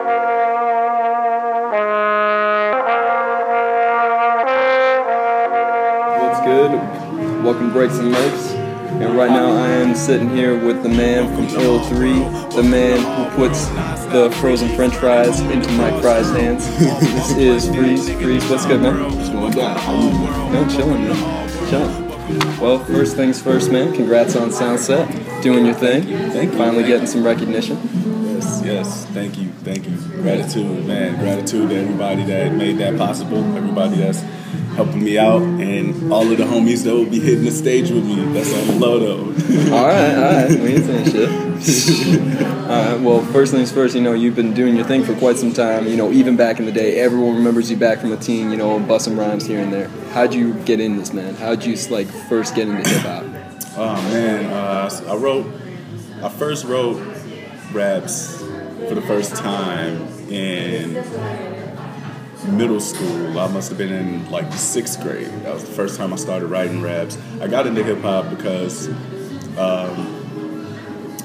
What's good? Welcome to Breaks and Lakes. And right now I am sitting here with the man from Ill 3, the man who puts the frozen french fries into my Fry's hands. this is Freeze. Freeze, what's good, man? What's going down? How you doing? No, chilling, man. Chilling. Well, first things first, man. Congrats on Soundset. Doing your thing. Thank you. Finally getting some recognition. Yes. Thank you, thank you. Gratitude, man. Gratitude to everybody that made that possible. Everybody that's helping me out, and all of the homies that will be hitting the stage with me. That's on the low though. All right, all right. We ain't saying shit. all right. Well, first things first. You know, you've been doing your thing for quite some time. You know, even back in the day, everyone remembers you back from a teen. You know, busting rhymes here and there. How'd you get in this, man? How'd you like first get into hip hop? Oh man, uh, I wrote. I first wrote raps for the first time in middle school. I must have been in like the sixth grade. That was the first time I started writing raps. I got into hip hop because, um,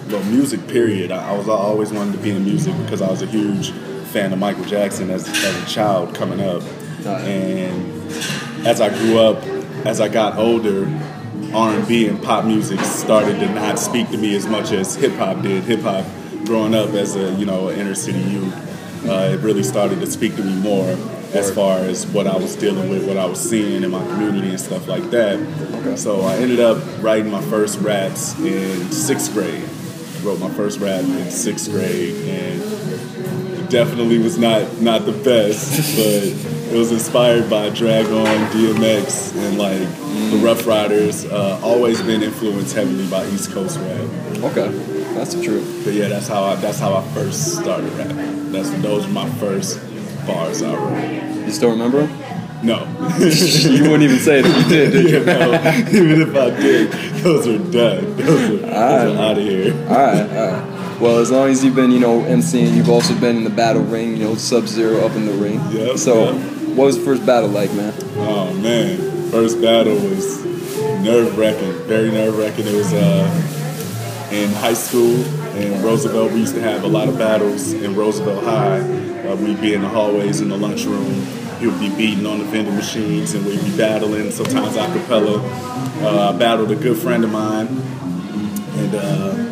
well, music. Period. I, I was I always wanted to be in music because I was a huge fan of Michael Jackson as, as a child coming up, and as I grew up, as I got older, R&B and pop music started to not speak to me as much as hip hop did. Hip hop, growing up as a you know inner city youth, uh, it really started to speak to me more as far as what I was dealing with, what I was seeing in my community and stuff like that. So I ended up writing my first raps in sixth grade. Wrote my first rap in sixth grade, and definitely was not not the best, but it was inspired by Drag-On, DMX, and like the Ruff Ryders. Uh, always been influenced heavily by East Coast rap. Okay, that's the truth. But yeah, that's how I that's how I first started rapping. That's those were my first bars I wrote. You still remember them? No, you wouldn't even say it if you did, did you? You know, even if I did, those are done. Those are, those are out of here. All right, all right. Well, as long as you've been, you know, MCing, you've also been in the battle ring, you know, Sub Zero up in the ring. Yep, So, yep. what was the first battle like, man? Oh man, first battle was nerve wracking, very nerve wracking. It was uh, in high school in Roosevelt. We used to have a lot of battles in Roosevelt High. Uh, we'd be in the hallways in the lunchroom. He would be beating on the vending machines, and we'd be battling. Sometimes a cappella. Uh, I battled a good friend of mine, and. Uh,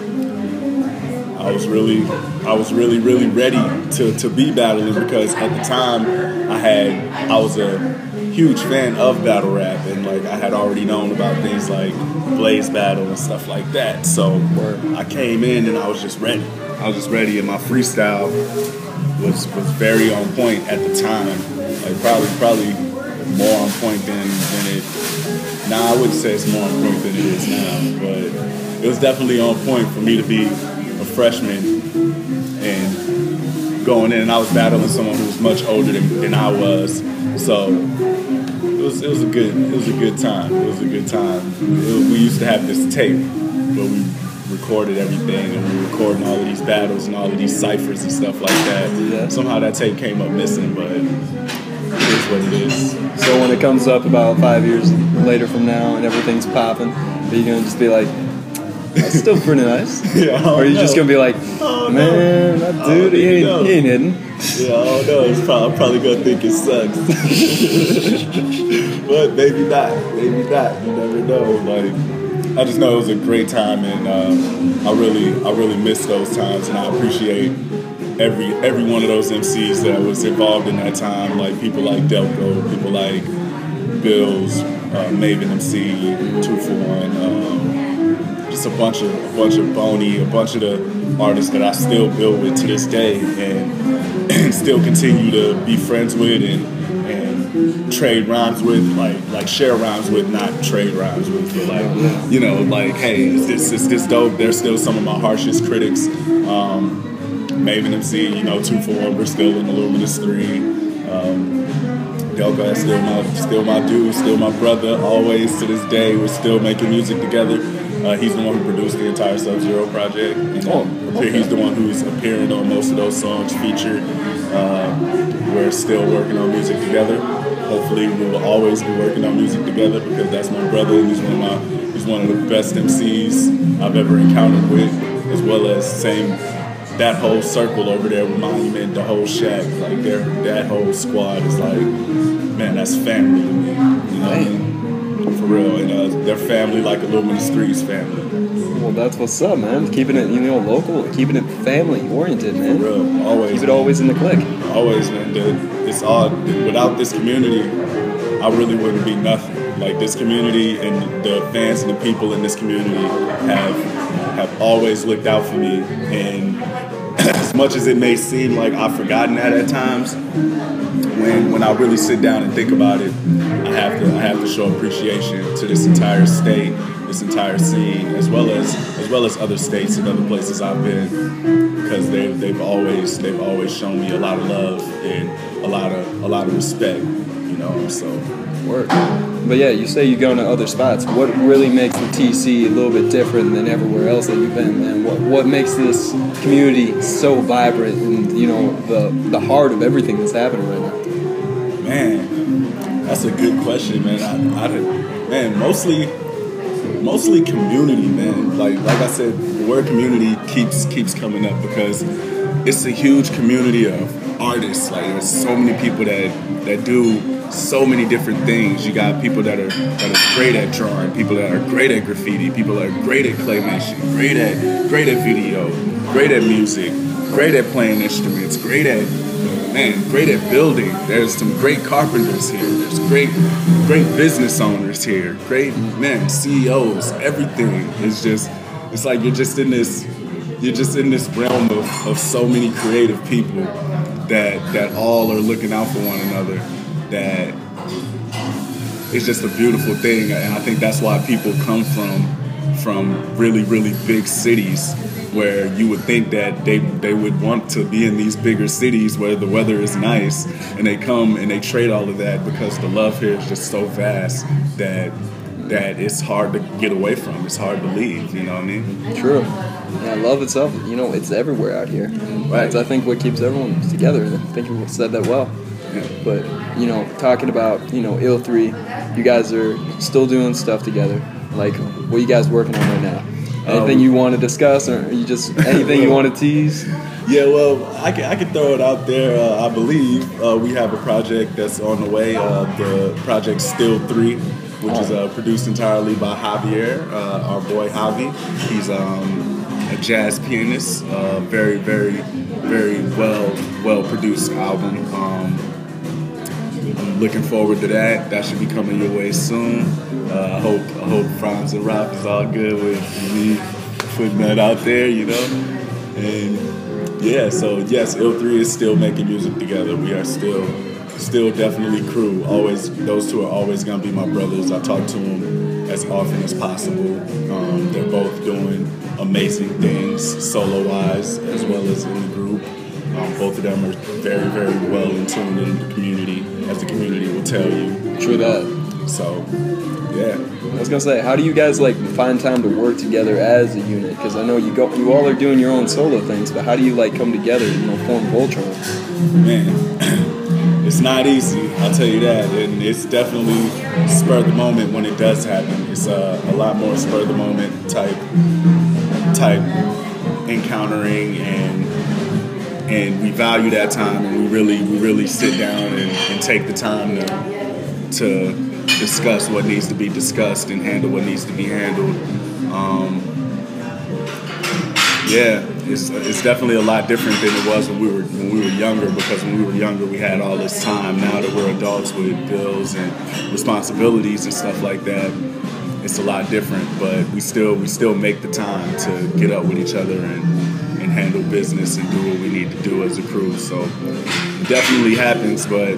I was really, I was really, really ready to, to be battling because at the time I had, I was a huge fan of battle rap and like I had already known about things like Blaze Battle and stuff like that. So I came in and I was just ready. I was just ready, and my freestyle was was very on point at the time. Like probably probably more on point than than it. Now I wouldn't say it's more on point than it is now, but it was definitely on point for me to be a freshman and going in. And I was battling someone who was much older than, than I was, so it was it was a good it was a good time. It was a good time. It- we used to have this tape where we recorded everything and we were recording all of these battles and all of these ciphers and stuff like that. Yeah. Somehow that tape came up missing, but it is what it is. So, when it comes up about five years later from now and everything's popping, are you gonna just be like, that's still pretty nice? Yeah, or are you just gonna be like, Oh, no. man, that dude, he ain't, he ain't hidden. Yeah, I don't know. It's probably, I'm probably gonna think it sucks, but maybe not. Maybe not. You never know. Like, I just know it was a great time, and uh, I really, I really miss those times, and I appreciate every every one of those MCs that was involved in that time. Like people like Delco, people like Bills, uh, Maven MC, Two for One. Um, just a bunch of a bunch of Boney, a bunch of the artists that I still build with to this day, and still continue to be friends with and and trade rhymes with, like like share rhymes with, not trade rhymes with, but like you know, like hey, is this is this dope? They're still some of my harshest critics. Um, Maven MC, you know, two for one, we're still in the Luminous three. Um, Delco, that's still my still my dude, still my brother. Always to this day, we're still making music together. Uh, he's the one who produced the entire Sub Zero project. And, uh, Oh, okay. He's the one who's appearing on most of those songs featured. Uh, we're still working on music together. Hopefully, we will always be working on music together because that's my brother. and He's one of my he's one of the best MCs I've ever encountered with, as well as same that whole circle over there with Monument, the whole shack, like their that whole squad is like, man, that's family to me. You know real, and uh, their family like Illuminous Streets family. Well, that's what's up, man. Keeping it, you know, local, keeping it family oriented, man. For real, always. Keep it always in the click. Always, man. The, it's all without this community, I really wouldn't be nothing. Like this community and the fans and the people in this community have have always looked out for me. And as much as it may seem like I've forgotten that at times, when when I really sit down and think about it, I have to I have to show appreciation to this entire state, this entire scene, as well as as well as other states and other places I've been, because they've they've always they've always shown me a lot of love and a lot of a lot of respect, you know. So work. But yeah, you say you're going to other spots. What really makes the TC a little bit different than everywhere else that you've been, man? What what makes this community so vibrant and you know the the heart of everything that's happening right now? Man, that's a good question, man. I, I man, mostly mostly community, man. Like like I said, the word community keeps keeps coming up because it's a huge community of artists. Like there's so many people that that do so many different things. You got people that are that are great at drawing, people that are great at graffiti, people that are great at claymation, great at great at video, great at music, great at playing instruments, great at man, great at building. There's some great carpenters here. There's great great business owners here. Great men, CEOs. Everything is just it's like you're just in this you're just in this realm of, of so many creative people that that all are looking out for one another that it's just a beautiful thing, and I think that's why people come from from really really big cities where you would think that they they would want to be in these bigger cities where the weather is nice and they come and they trade all of that because the love here is just so vast that that it's hard to get away from. It's hard to leave. You know what I mean? True. Yeah, love itself. You know, it's everywhere out here. Right. It's, I think what keeps everyone together. I think you said that well. Yeah. But you know, talking about you know Ill Three, you guys are still doing stuff together. Like, what are you guys working on right now? Anything um, you want to discuss, or you just anything you want to tease? Yeah, well, I can I can throw it out there. Uh, I believe uh, we have a project that's on the way. Uh, the project Still Three, which is uh, produced entirely by Javier, uh, our boy Javi. He's um, a jazz pianist. Uh, very, very, very well well produced album. Um, I'm looking forward to that. That should be coming your way soon. Hope I hope Franz and Rap is all good with me putting that out there, you know. And yeah, so yes, Ill Three is still making music together. We are still still definitely crew. Always those two are always gonna be my brothers. I talk to them as often as possible. Um, they're both doing amazing things solo wise as well as in the group. Um, both of them are very, very well in tune in the community, as the community will tell you. True that. So, yeah. I was gonna say, how do you guys like find time to work together as a unit? Because I know you go, you all are doing your own solo things, but how do you like come together, you know, form Voltron? Man, it's not easy. I'll tell you that, and it's definitely spur of the moment when it does happen. It's uh, a lot more spur of the moment type type encountering and and we value that time and we really we really sit down and, and take the time to to discuss what needs to be discussed and handle what needs to be handled. Um, yeah, it's, it's definitely a lot different than it was when we were when we were younger because when we were younger we had all this time. Now that we're adults with bills and responsibilities and stuff like that, it's a lot different. But we still we still make the time to get up with each other and and handle business and do what we need to do as a crew. So it definitely happens, but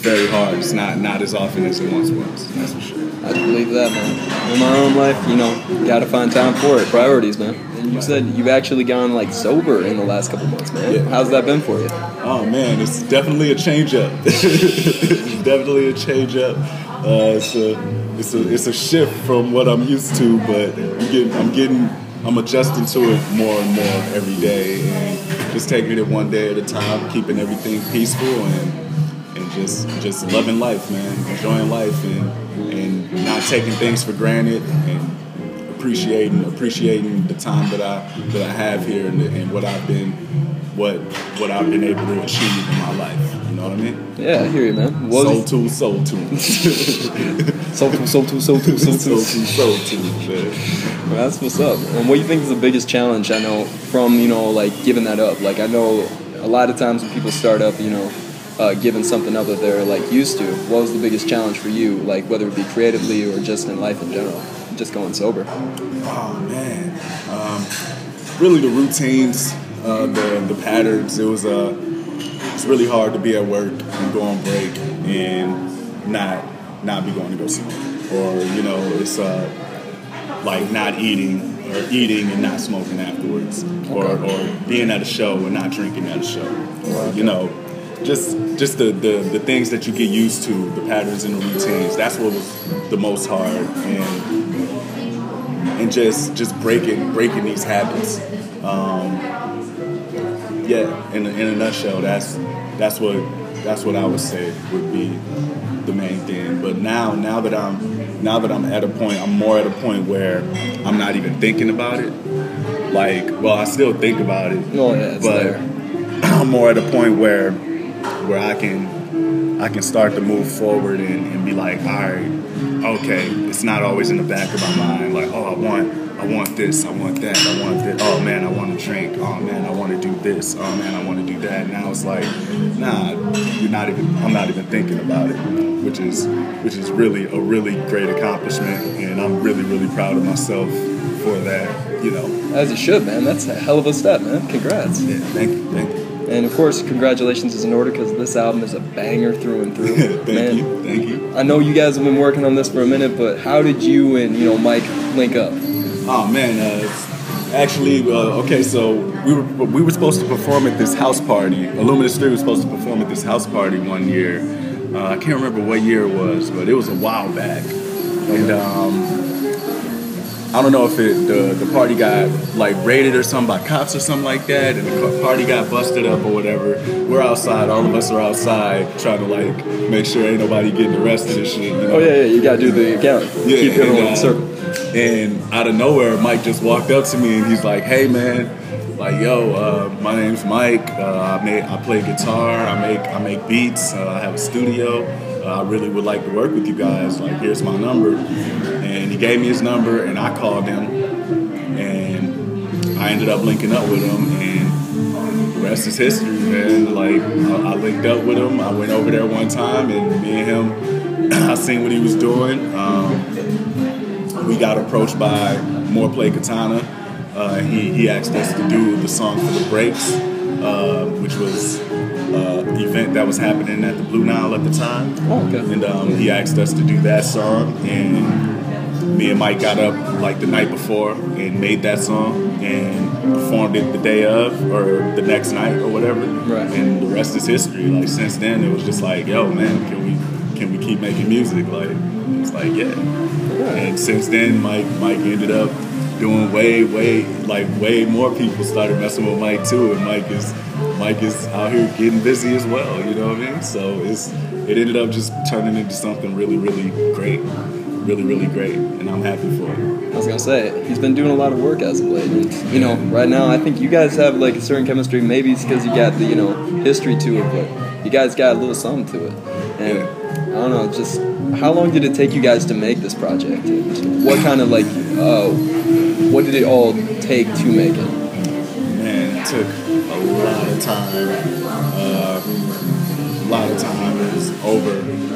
very hard. It's not not as often as it once was. That's for sure. I believe that, man. In my own life, you know, got to find time for it. Priorities, man. And you said you've actually gone like sober in the last couple months, man. Yeah. How's that been for you? Oh man, it's definitely a change up. definitely a change up. Uh, it's a it's a it's a shift from what I'm used to, but I'm getting I'm getting I'm adjusting to it more and more every day, and just taking it one day at a time, keeping everything peaceful, and just just loving life, man, enjoying life, and and not taking things for granted, and appreciating appreciating the time that I that I have here and, and what I've been what what I've been able to achieve in my life. You know what I mean? Yeah, I hear you, man. What Soul was- Soul Tool. Soul Tool, Soul Tool, Soul Tool, Soul. Tool, Soul Tool, man. Well, that's what's up. And what do you think is the biggest challenge? I know from you know like giving that up. Like I know a lot of times when people start up, you know, uh, giving something up that they're like used to. What was the biggest challenge for you? Like whether it be creatively or just in life in general, just going sober. Oh man, um, really the routines, uh, the the patterns. It was uh, it's really hard to be at work and go on break and not not be going to go smoke, or you know, it's uh, like not eating or eating and not smoking afterwards, or, or being at a show and not drinking at a show, or you know, just just the, the the things that you get used to, the patterns and the routines. That's what was the most hard and and just just breaking breaking these habits. Um, yeah, in a, in a nutshell, that's that's what that's what I would say would be the main thing. But now now that I'm now that I'm at a point, I'm more at a point where I'm not even thinking about it. Like, well, I still think about it, Oh yeah, but there. I'm more at a point where where I can I can start to move forward and, and be like, all right, okay, it's not always in the back of my mind, like, oh, I want I want this, I want that, I want this. Oh man, I want to drink. Oh man, I want to do this. Oh man, I want to do that. Now it's like, nah, you're not even. I'm not even thinking about it, which is which is really a really great accomplishment, and I'm really really proud of myself for that. You know, As you should, man. That's a hell of a step, man. Congrats. yeah, thank you, thank you. And of course, congratulations is in order because this album is a banger through and through. thank man, you, thank you. I know you guys have been working on this for a minute, but how did you and you know Mike link up? Oh man, uh, actually, uh, okay, so we were we were supposed to perform at this house party. Illuminous Three was supposed to perform at this house party one year. Uh, I can't remember what year it was, but it was a while back. And um, I don't know if it the, the party got like raided or something by cops or something like that, and the party got busted up or whatever. We're outside, all of us are outside trying to like make sure ain't nobody getting arrested and shit. You know? Oh yeah, yeah. You gotta do the account. Yeah, Keep everyone in the uh, circle. And out of nowhere, Mike just walked up to me and he's like, "Hey, man, like, yo, uh, my name's Mike. Uh, I make, I play guitar. I make, I make beats. Uh, I have a studio. Uh, I really would like to work with you guys. Like, here's my number." And he gave me his number, and I called him, and I ended up linking up with him, and the rest is history, man. Like, I, I linked up with him. I went over there one time, and me and him, I seen what he was doing. Um, we got approached by More Play Katana. Uh, he, he asked us to do the song for the breaks, uh, which was uh, event that was happening at the Blue Nile at the time. Oh, okay. And um, he asked us to do that song, and me and Mike got up like the night before and made that song and performed it the day of or the next night or whatever. Right. And the rest is history. Like since then, it was just like, yo, man, can we can we keep making music? Like it's like yeah. And since then, Mike Mike ended up doing way way like way more people started messing with Mike too, and Mike is Mike is out here getting busy as well. You know what I mean? So it's it ended up just turning into something really really great, really really great, and I'm happy for it. I was gonna say he's been doing a lot of work as of late. And, you know, right now I think you guys have like a certain chemistry. Maybe it's because you got the you know history to it, but you guys got a little something to it. And I don't know, just how long did it take you guys to make this project? And what kind of like, uh, what did it all take to make it? Man, it took a lot of time. Uh, a lot of time. It was over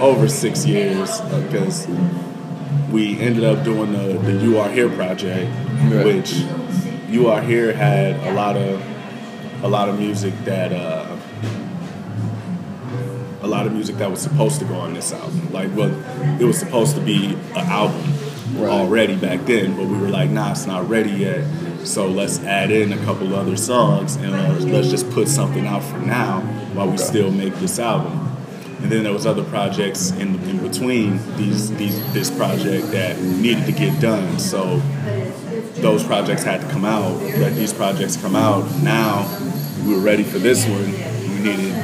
over six years because we ended up doing the, the You Are Here project, Right. which You Are Here had a lot of a lot of music that uh, a lot of music that was supposed to go on this album. Like, well, it was supposed to be an album Right. already back then, but we were like, nah, it's not ready yet. So let's add in a couple other songs and uh, let's just put something out for now while we still make this album. And then there was other projects in, in between these, these this project that needed to get done. So those projects had to come out. Let these projects come out. Now we were ready for this one. We needed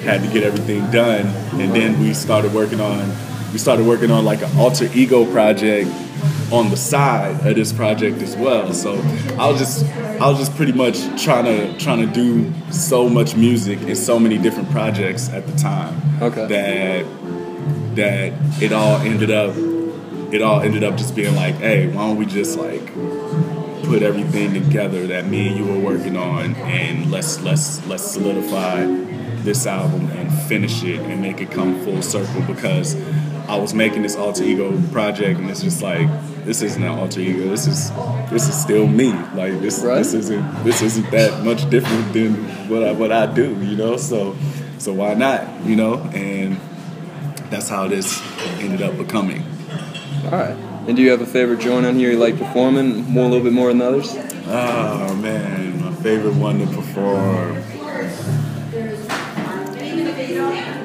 had to get everything done, and then we started working on we started working on like an alter ego project on the side of this project as well. So I was just I was just pretty much trying to trying to do so much music in so many different projects at the time. Okay. That that it all ended up it all ended up just being like, hey, why don't we just like put everything together that me and you were working on and let's let's let's solidify this album and finish it and make it come full circle because I was making this alter ego project and it's just like this isn't an alter ego. This is this is still me. Like this right. this isn't this isn't that much different than what I, what I do you know? So so why not you know? And that's how this ended up becoming. All right and do you have a favorite joint on here you like performing? More a little bit more than others? Oh man. My favorite one to perform.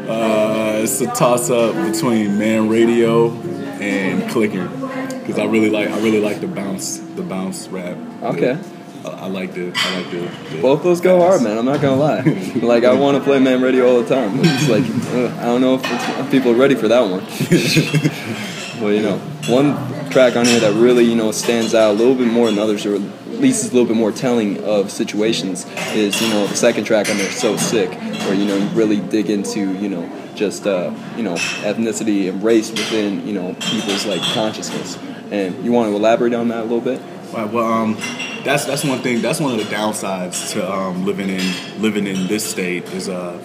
Uh, it's a toss up between Man Radio and Clicker because I really like I really like the bounce the bounce rap. Okay. I, I like the I like the, the both those go hard, man. I'm not gonna lie. like I want to play Man Radio all the time. But it's like uh, I don't know if, if people are ready for that one. well, you know, one track on here that really you know stands out a little bit more than others, or at least is a little bit more telling of situations, is you know the second track on there, "So Sick," where you know you really dig into you know just uh, you know ethnicity and race within you know people's like consciousness. And you want to elaborate on that a little bit? Well, um, that's that's one thing. That's one of the downsides to um, living in living in this state is uh,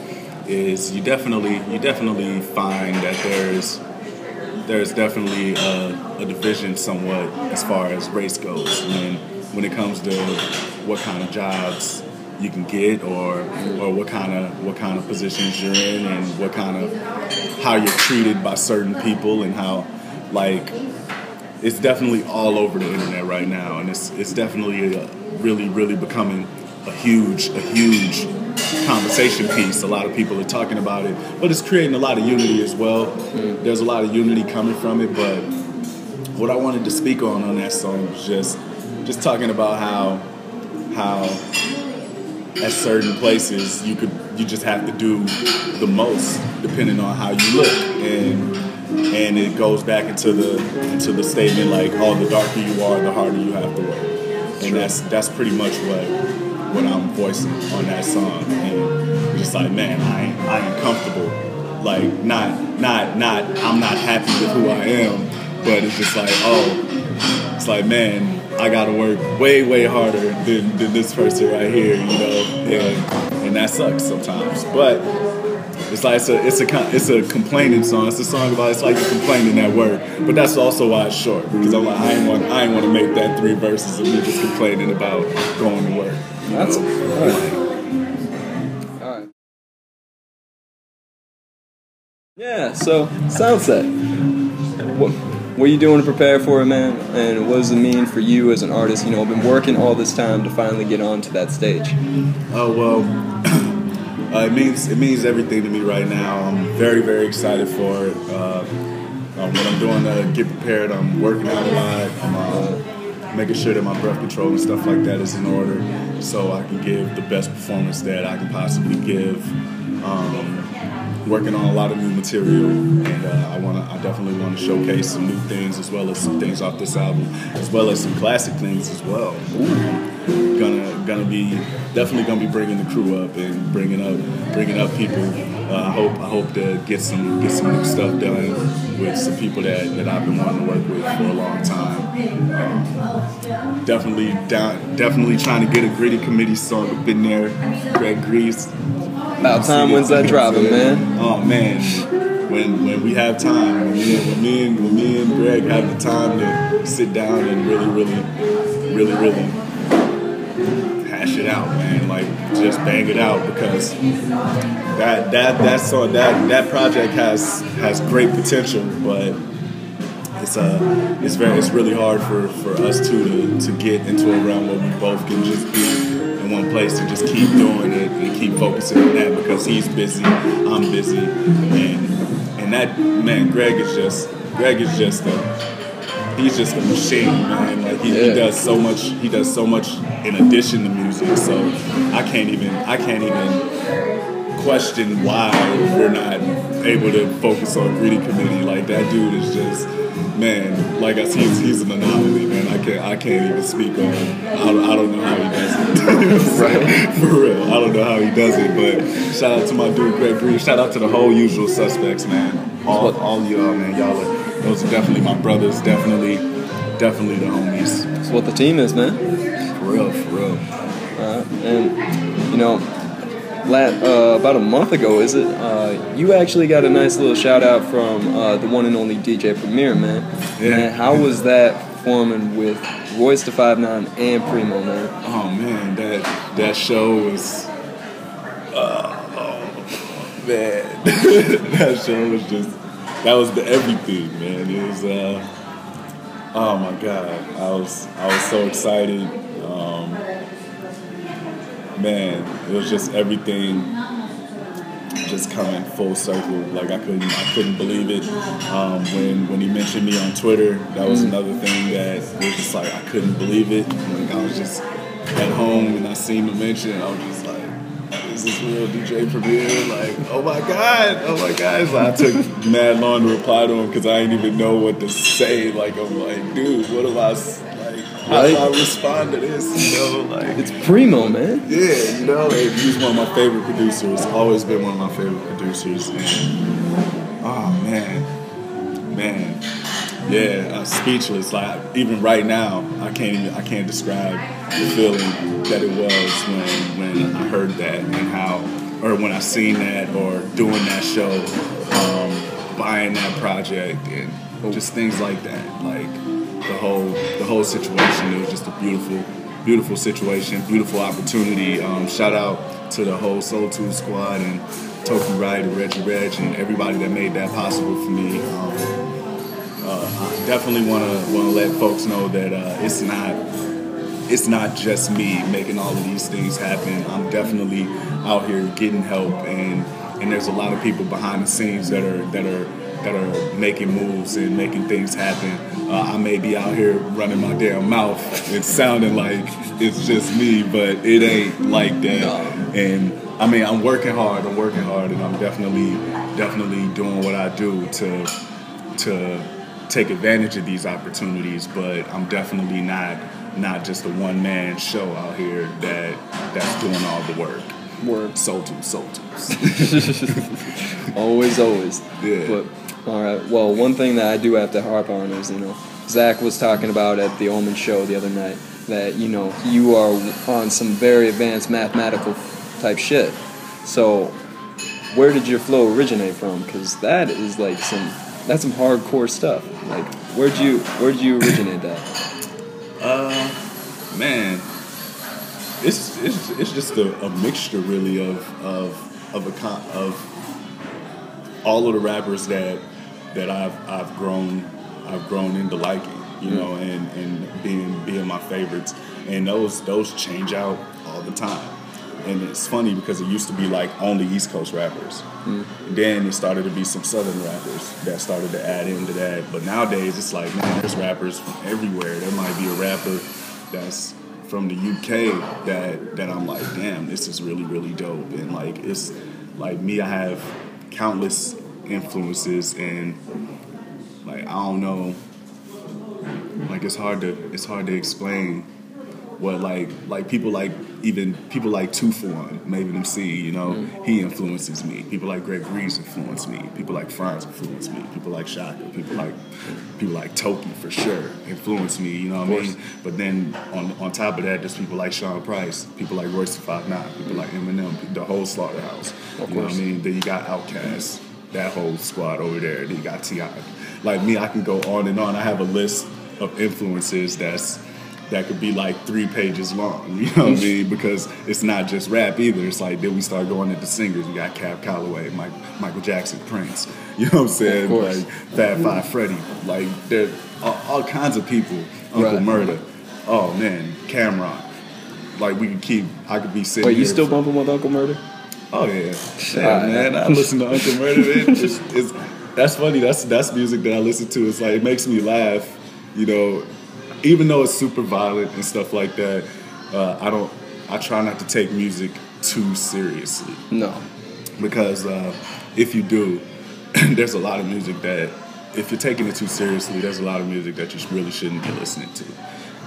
is you definitely you definitely find that there's there's definitely a, a division somewhat as far as race goes when when it comes to what kind of jobs you can get or or what kind of what kind of positions you're in and what kind of how you're treated by certain people and how like it's definitely all over the internet right now and it's it's definitely a, really really becoming a huge a huge conversation piece. A lot of people are talking about it but it's creating a lot of unity as well. There's a lot of unity coming from it but what I wanted to speak on on that song was just just talking about how how at certain places you could you just have to do the most depending on how you look. And and it goes back into the into the statement like all the darker you are the harder you have to work. And that's that's pretty much what what I'm voicing on that song. And just like man I ain't, I ain't comfortable. Like not not not I'm not happy with who I am but it's just like oh it's like man I gotta work way, way harder than, than this person right here, you know, and and that sucks sometimes. But it's like it's a it's a it's a complaining song. It's a song about it's like you're complaining at work, but that's also why it's short because I'm like I ain't want I ain't want to make that three verses of me just complaining about going to work. That's all right. All right. Yeah. So Soundset. What, what are you doing to prepare for it, man? And what does it mean for you as an artist? You know, I've been working all this time to finally get onto that stage. Oh well, uh, it means it means everything to me right now. I'm very very excited for it. Uh, um, what I'm doing to get prepared, I'm working out a lot. I'm uh, making sure that my breath control and stuff like that is in order, so I can give the best performance that I can possibly give. Um, working on a lot of new material, and uh, I want to. I definitely want to showcase some new things as well as some things off this album, as well as some classic things as well. Ooh. Gonna gonna be definitely gonna be bringing the crew up and bringing up bringing up people. Uh, I hope I hope to get some get some new stuff done with some people that, that I've been wanting to work with for a long time. Um, definitely down, definitely trying to get a gritty committee song up in there. Greg Grease. About time when's that dropping, man? Oh man, when when we have time, when me, when me and when me and Greg have the time to sit down and really, really, really, really hash it out, man. Like just bang it out because that that that song that that project has has great potential, but it's uh it's very it's really hard for for us two to to get into a realm where we both can just be in one place and just keep doing it and keep focusing on that because he's busy, I'm busy, and and that man, Greg is just Greg is just a he's just a machine, man. Like he, Yeah. he does so much. He does so much in addition to music. So I can't even I can't even question why we're not able to focus on Greedy Committee. Like that dude is just man, like I said, he's, he's an anomaly, man. I can't I can't even speak on. I don't, I don't know how he does it. Right. For real, I don't know how he does it. But shout out to my dude Greg Grease. Shout out to the whole usual suspects, man. All all y'all, man. Y'all are those are definitely my brothers. Definitely, definitely the homies. That's what the team is, man. For real, for real. Uh, and you know, la uh, about a month ago, is it? Uh, you actually got a nice little shout out from uh, the one and only DJ Premier, man. Yeah. Man, how was that performing with Royce the Five Nine and Primo, man? Oh man, that that show was. Uh, oh man, that show was just. That was the everything, man. It was. Uh, oh my god, I was I was so excited. Um, man, it was just everything just coming full circle. Like I couldn't, I couldn't believe it. Um, when when he mentioned me on Twitter, that was another thing that was just like I couldn't believe it. Like I was just at home and I seen the mention, I was just like, "Is this real DJ Premier?" Like, oh my god, oh my god! So I took mad long to reply to him because I didn't even know what to say. Like I'm like, dude, what do I How I Right. respond to this? You know, like It's Primo, man. yeah, you know, and he's one of my favorite producers. Always been one of my favorite producers. And oh man, man, yeah, I'm speechless. Like even right now, I can't even I can't describe the feeling that it was when when I heard that and how, or when I seen that or doing that show, um, buying that project and just things like that. Like the whole the whole situation. It was just a beautiful beautiful situation, beautiful opportunity. Um, shout out to the whole Soul Two squad and Toki Wright and Reggie Reg and everybody that made that possible for me. Um, uh, I definitely want to want to let folks know that uh, it's not it's not just me making all of these things happen. I'm definitely out here getting help, and and there's a lot of people behind the scenes that are that are that are making moves and making things happen. Uh, I may be out here running my damn mouth and sounding like it's just me, but it ain't like that. And I mean, I'm working hard. I'm working hard, and I'm definitely definitely doing what I do to to take advantage of these opportunities, but I'm definitely not not just a one man show out here that that's doing all the work. Word. Soul to soul to. always, always. Yeah. But all right. Well, one thing that I do have to harp on is you know Zach was talking about at the Omen show the other night that you know you are on some very advanced mathematical type shit. So where did your flow originate from? Because that is like some that's some hardcore stuff. Like where'd you where'd you originate that? Uh, man, it's it's, it's just a, a mixture really of of of a of all of the rappers that that I've I've grown I've grown into liking, you know, mm. and, and being being my favorites. And those those change out all the time. And it's funny because it used to be like only East Coast rappers. Mm. Then it started to be some Southern rappers that started to add into that. But nowadays it's like, man, there's rappers from everywhere. There might be a rapper that's from the UK that that I'm like, damn, this is really really dope. And like it's like me, I have countless influences and like I don't know, like it's hard to it's hard to explain what like like people like even people like Two for One, Maven MC, you know, he influences me. People like Greg Grease influence me. People like Franz influence me. People like Shaka. People like people like Toki for sure influence me. You know what I mean? But then on on top of that, there's people like Sean Price, people like Royce Five Nine, people like Eminem, the whole Slaughterhouse. You know what I mean? Then you got Outkast, that whole squad over there. Then you got Ti. Like me, I can go on and on. I have a list of influences that's that could be like three pages long. You know what I mean? Because it's not just rap either. It's like then we start going into singers. We got Cab Calloway, Mike, Michael Jackson, Prince. You know what I'm saying? Like Fab Five mm. Freddy. Like there all, all kinds of people. Uncle Right. Murder. Oh man, Cam'ron. Like we could keep. I could be sitting. Wait, you still bumping with Uncle Murder? Oh yeah, yeah, man. I listen to Uncle Murder. Man. It's, it's, that's funny. That's that's music that I listen to. It's like it makes me laugh. You know, even though it's super violent and stuff like that. Uh, I don't. I try not to take music too seriously No. because uh, if you do, there's a lot of music that if you're taking it too seriously, there's a lot of music that you really shouldn't be listening to.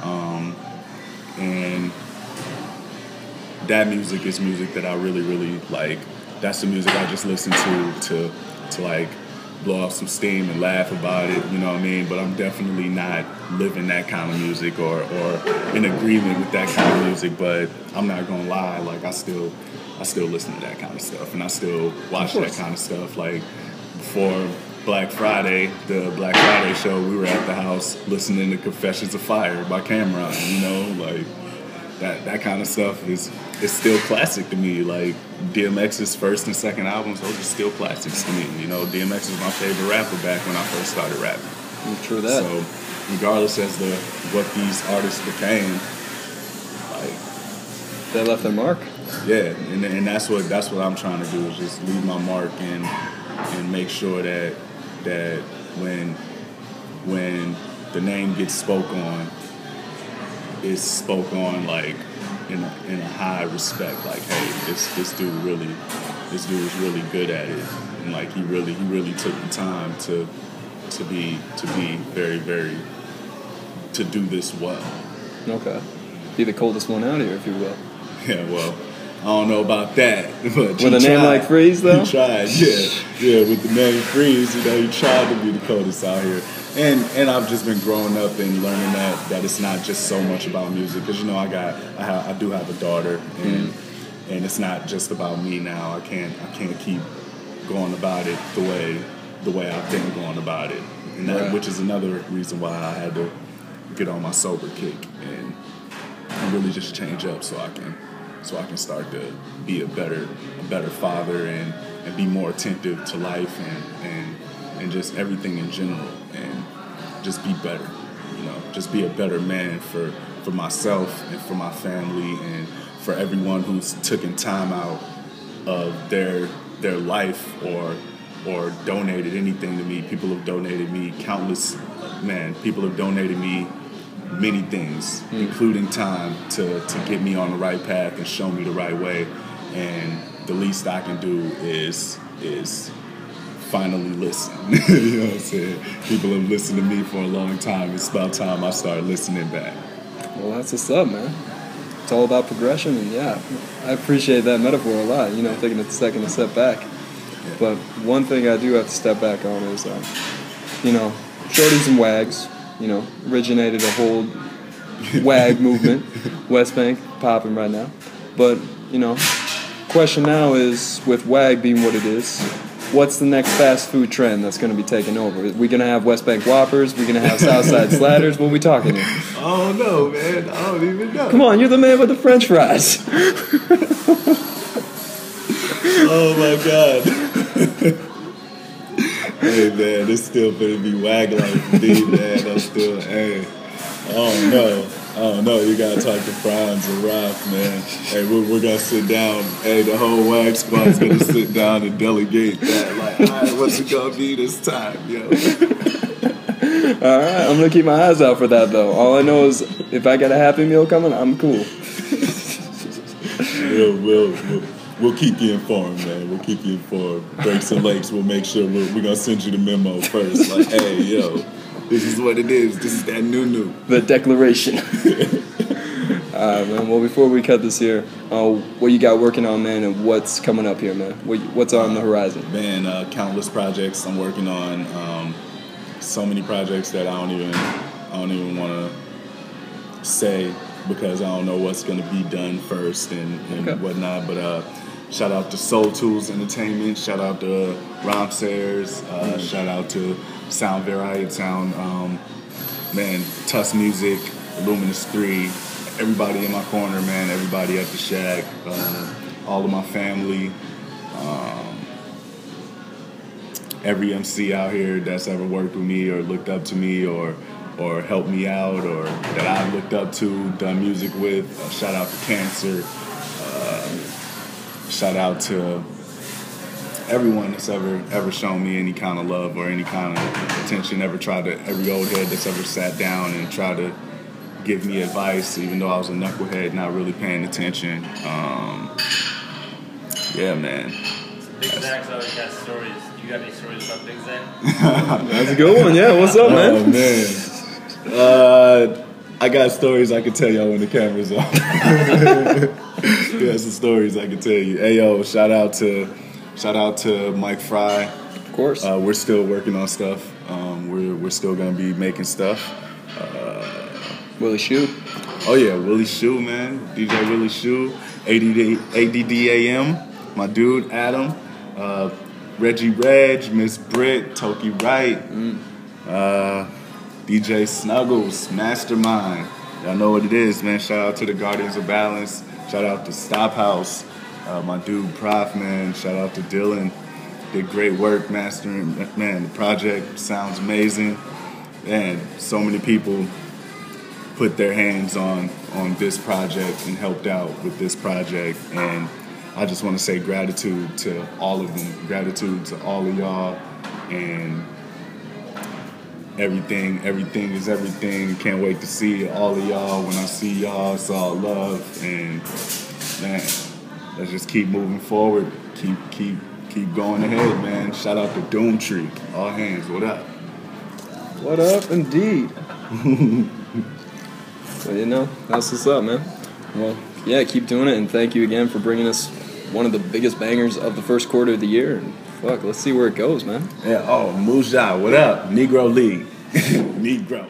Um, and that music is music that I really, really like. That's the music I just listen to to to like blow off some steam and laugh about it, you know what I mean? But I'm definitely not living that kind of music or, or in agreement with that kind of music. But I'm not gonna lie, like I still I still listen to that kind of stuff and I still watch that kind of stuff. Like before Black Friday, the Black Friday show, we were at the house listening to Confessions of Fire by Cam'ron, you know, like that that kind of stuff is is still classic to me. Like DMX's first and second albums, those are still classics to me. You know, DMX is my favorite rapper back when I first started rapping. True that. So regardless as to what these artists became, like they left their mark. Yeah, and, and that's what that's what I'm trying to do is just leave my mark and and make sure that that when when the name gets spoke on, it's spoke on like in a, in a high respect. Like, hey, this this dude really, this dude is really good at it, and like he really he really took the time to to be to be very very to do this well. Okay, be the coldest one out here, if you will. Yeah, well. I don't know about that, but with a name like Freeze, though, he tried. Yeah, yeah, with the name Freeze, you know, he tried to be the coldest out here and and I've just been growing up and learning that that it's not just so much about music because you know I got I, have, I do have a daughter and mm-hmm. and it's not just about me now. I can't I can't keep going about it the way the way I've been going about it, and that, right. which is another reason why I had to get on my sober kick and, really just change up so I can so I can start to be a better a better father and and be more attentive to life and and and just everything in general and just be better. You know, just be a better man for for myself and for my family and for everyone who's taken time out of their their life or or donated anything to me. People have donated me countless man, people have donated me many things, mm. including time to, to get me on the right path and show me the right way. And the least I can do is is finally listen. you know what I'm saying? People have listened to me for a long time. It's about time I start listening back. Well, that's what's up, man. It's all about progression, and yeah, I appreciate that metaphor a lot. You know, taking a second to step back. Yeah. But one thing I do have to step back on is, uh, you know, shorties and wags. You know, originated a whole wag movement. West Bank popping right now, but you know, question now is with wag being what it is what's the next fast food trend that's going to be taking over? Are we going to have West Bank Whoppers? Are we going to have Southside Slatters? What are we talking here? I don't know, man. I don't even know. Come on, you're the man with the French fries. oh my god. hey man, this still gonna be wag like me, man. I'm still, hey, I don't know. I don't know. You gotta talk to Franz and Ralph, man. Hey, we're, we're gonna sit down. Hey, the whole WAG squad's gonna sit down and delegate that. Like, all right, what's it gonna be this time, yo? all right, I'm gonna keep my eyes out for that though. All I know is if I get a Happy Meal coming, I'm cool. we'll, we'll, we'll, we'll keep you informed, man. We'll keep you informed. Breaks and Lakes, we'll make sure we're, we're gonna send you the memo first. Like, hey, yo. This is what it is. This is that new new. The declaration. All right, man. Well, before we cut this here, uh, what you got working on, man, and what's coming up here, man? What, what's on the horizon? Man, uh, countless projects I'm working on. Um, so many projects that I don't even I don't even want to say because I don't know what's going to be done first and, and okay. whatnot. But uh, shout out to Soul Tools Entertainment. Shout out to Rom Sayers. Uh, mm-hmm. Shout out to Sound Variety Sound, um, man, Tuss Music, Luminous 3, everybody in my corner, man, everybody at the shack, uh, all of my family, um, every MC out here that's ever worked with me or looked up to me or or helped me out or that I've looked up to, done music with. Uh, shout out to Cancer. Uh, shout out to everyone that's ever ever shown me any kind of love or any kind of attention, ever tried to every old head that's ever sat down and tried to give me advice, even though I was a knucklehead, not really paying attention. Um, yeah, man. Big Zach's always got stories. You got any stories about Big Zach? That's a good one. Yeah, what's up, man? Oh man? man. Uh, I got stories I can tell y'all when the camera's off. yeah, some stories I can tell you. Hey yo, shout out to shout out to Mike Fry. Of course. Uh, we're still working on stuff. Um, we're we're still gonna be making stuff. Willie Shoe. Oh yeah, Willie Shoe, man. DJ Willie Shoe, ADD, ADDAM, my dude Adam, uh, Reggie Reg, Miss Britt, Toki Wright, uh, DJ Snuggles, Mastermind. Y'all know what it is, man. Shout out to the Guardians of Balance. Shout out to Stophouse, uh, my dude Prof, man. Shout out to Dylan. Did great work mastering. Man, the project sounds amazing. And so many people put their hands on on this project and helped out with this project and I just want to say gratitude to all of them gratitude to all of y'all and everything everything is everything can't wait to see all of y'all when I see y'all it's all love and man let's just keep moving forward keep keep keep going ahead man shout out to Doomtree all hands what up What up, indeed? so you know, that's what's up, man. Well, yeah, keep doing it, and thank you again for bringing us one of the biggest bangers of the first quarter of the year. And fuck, let's see where it goes, man. yeah oh Muja what up Negro League Negro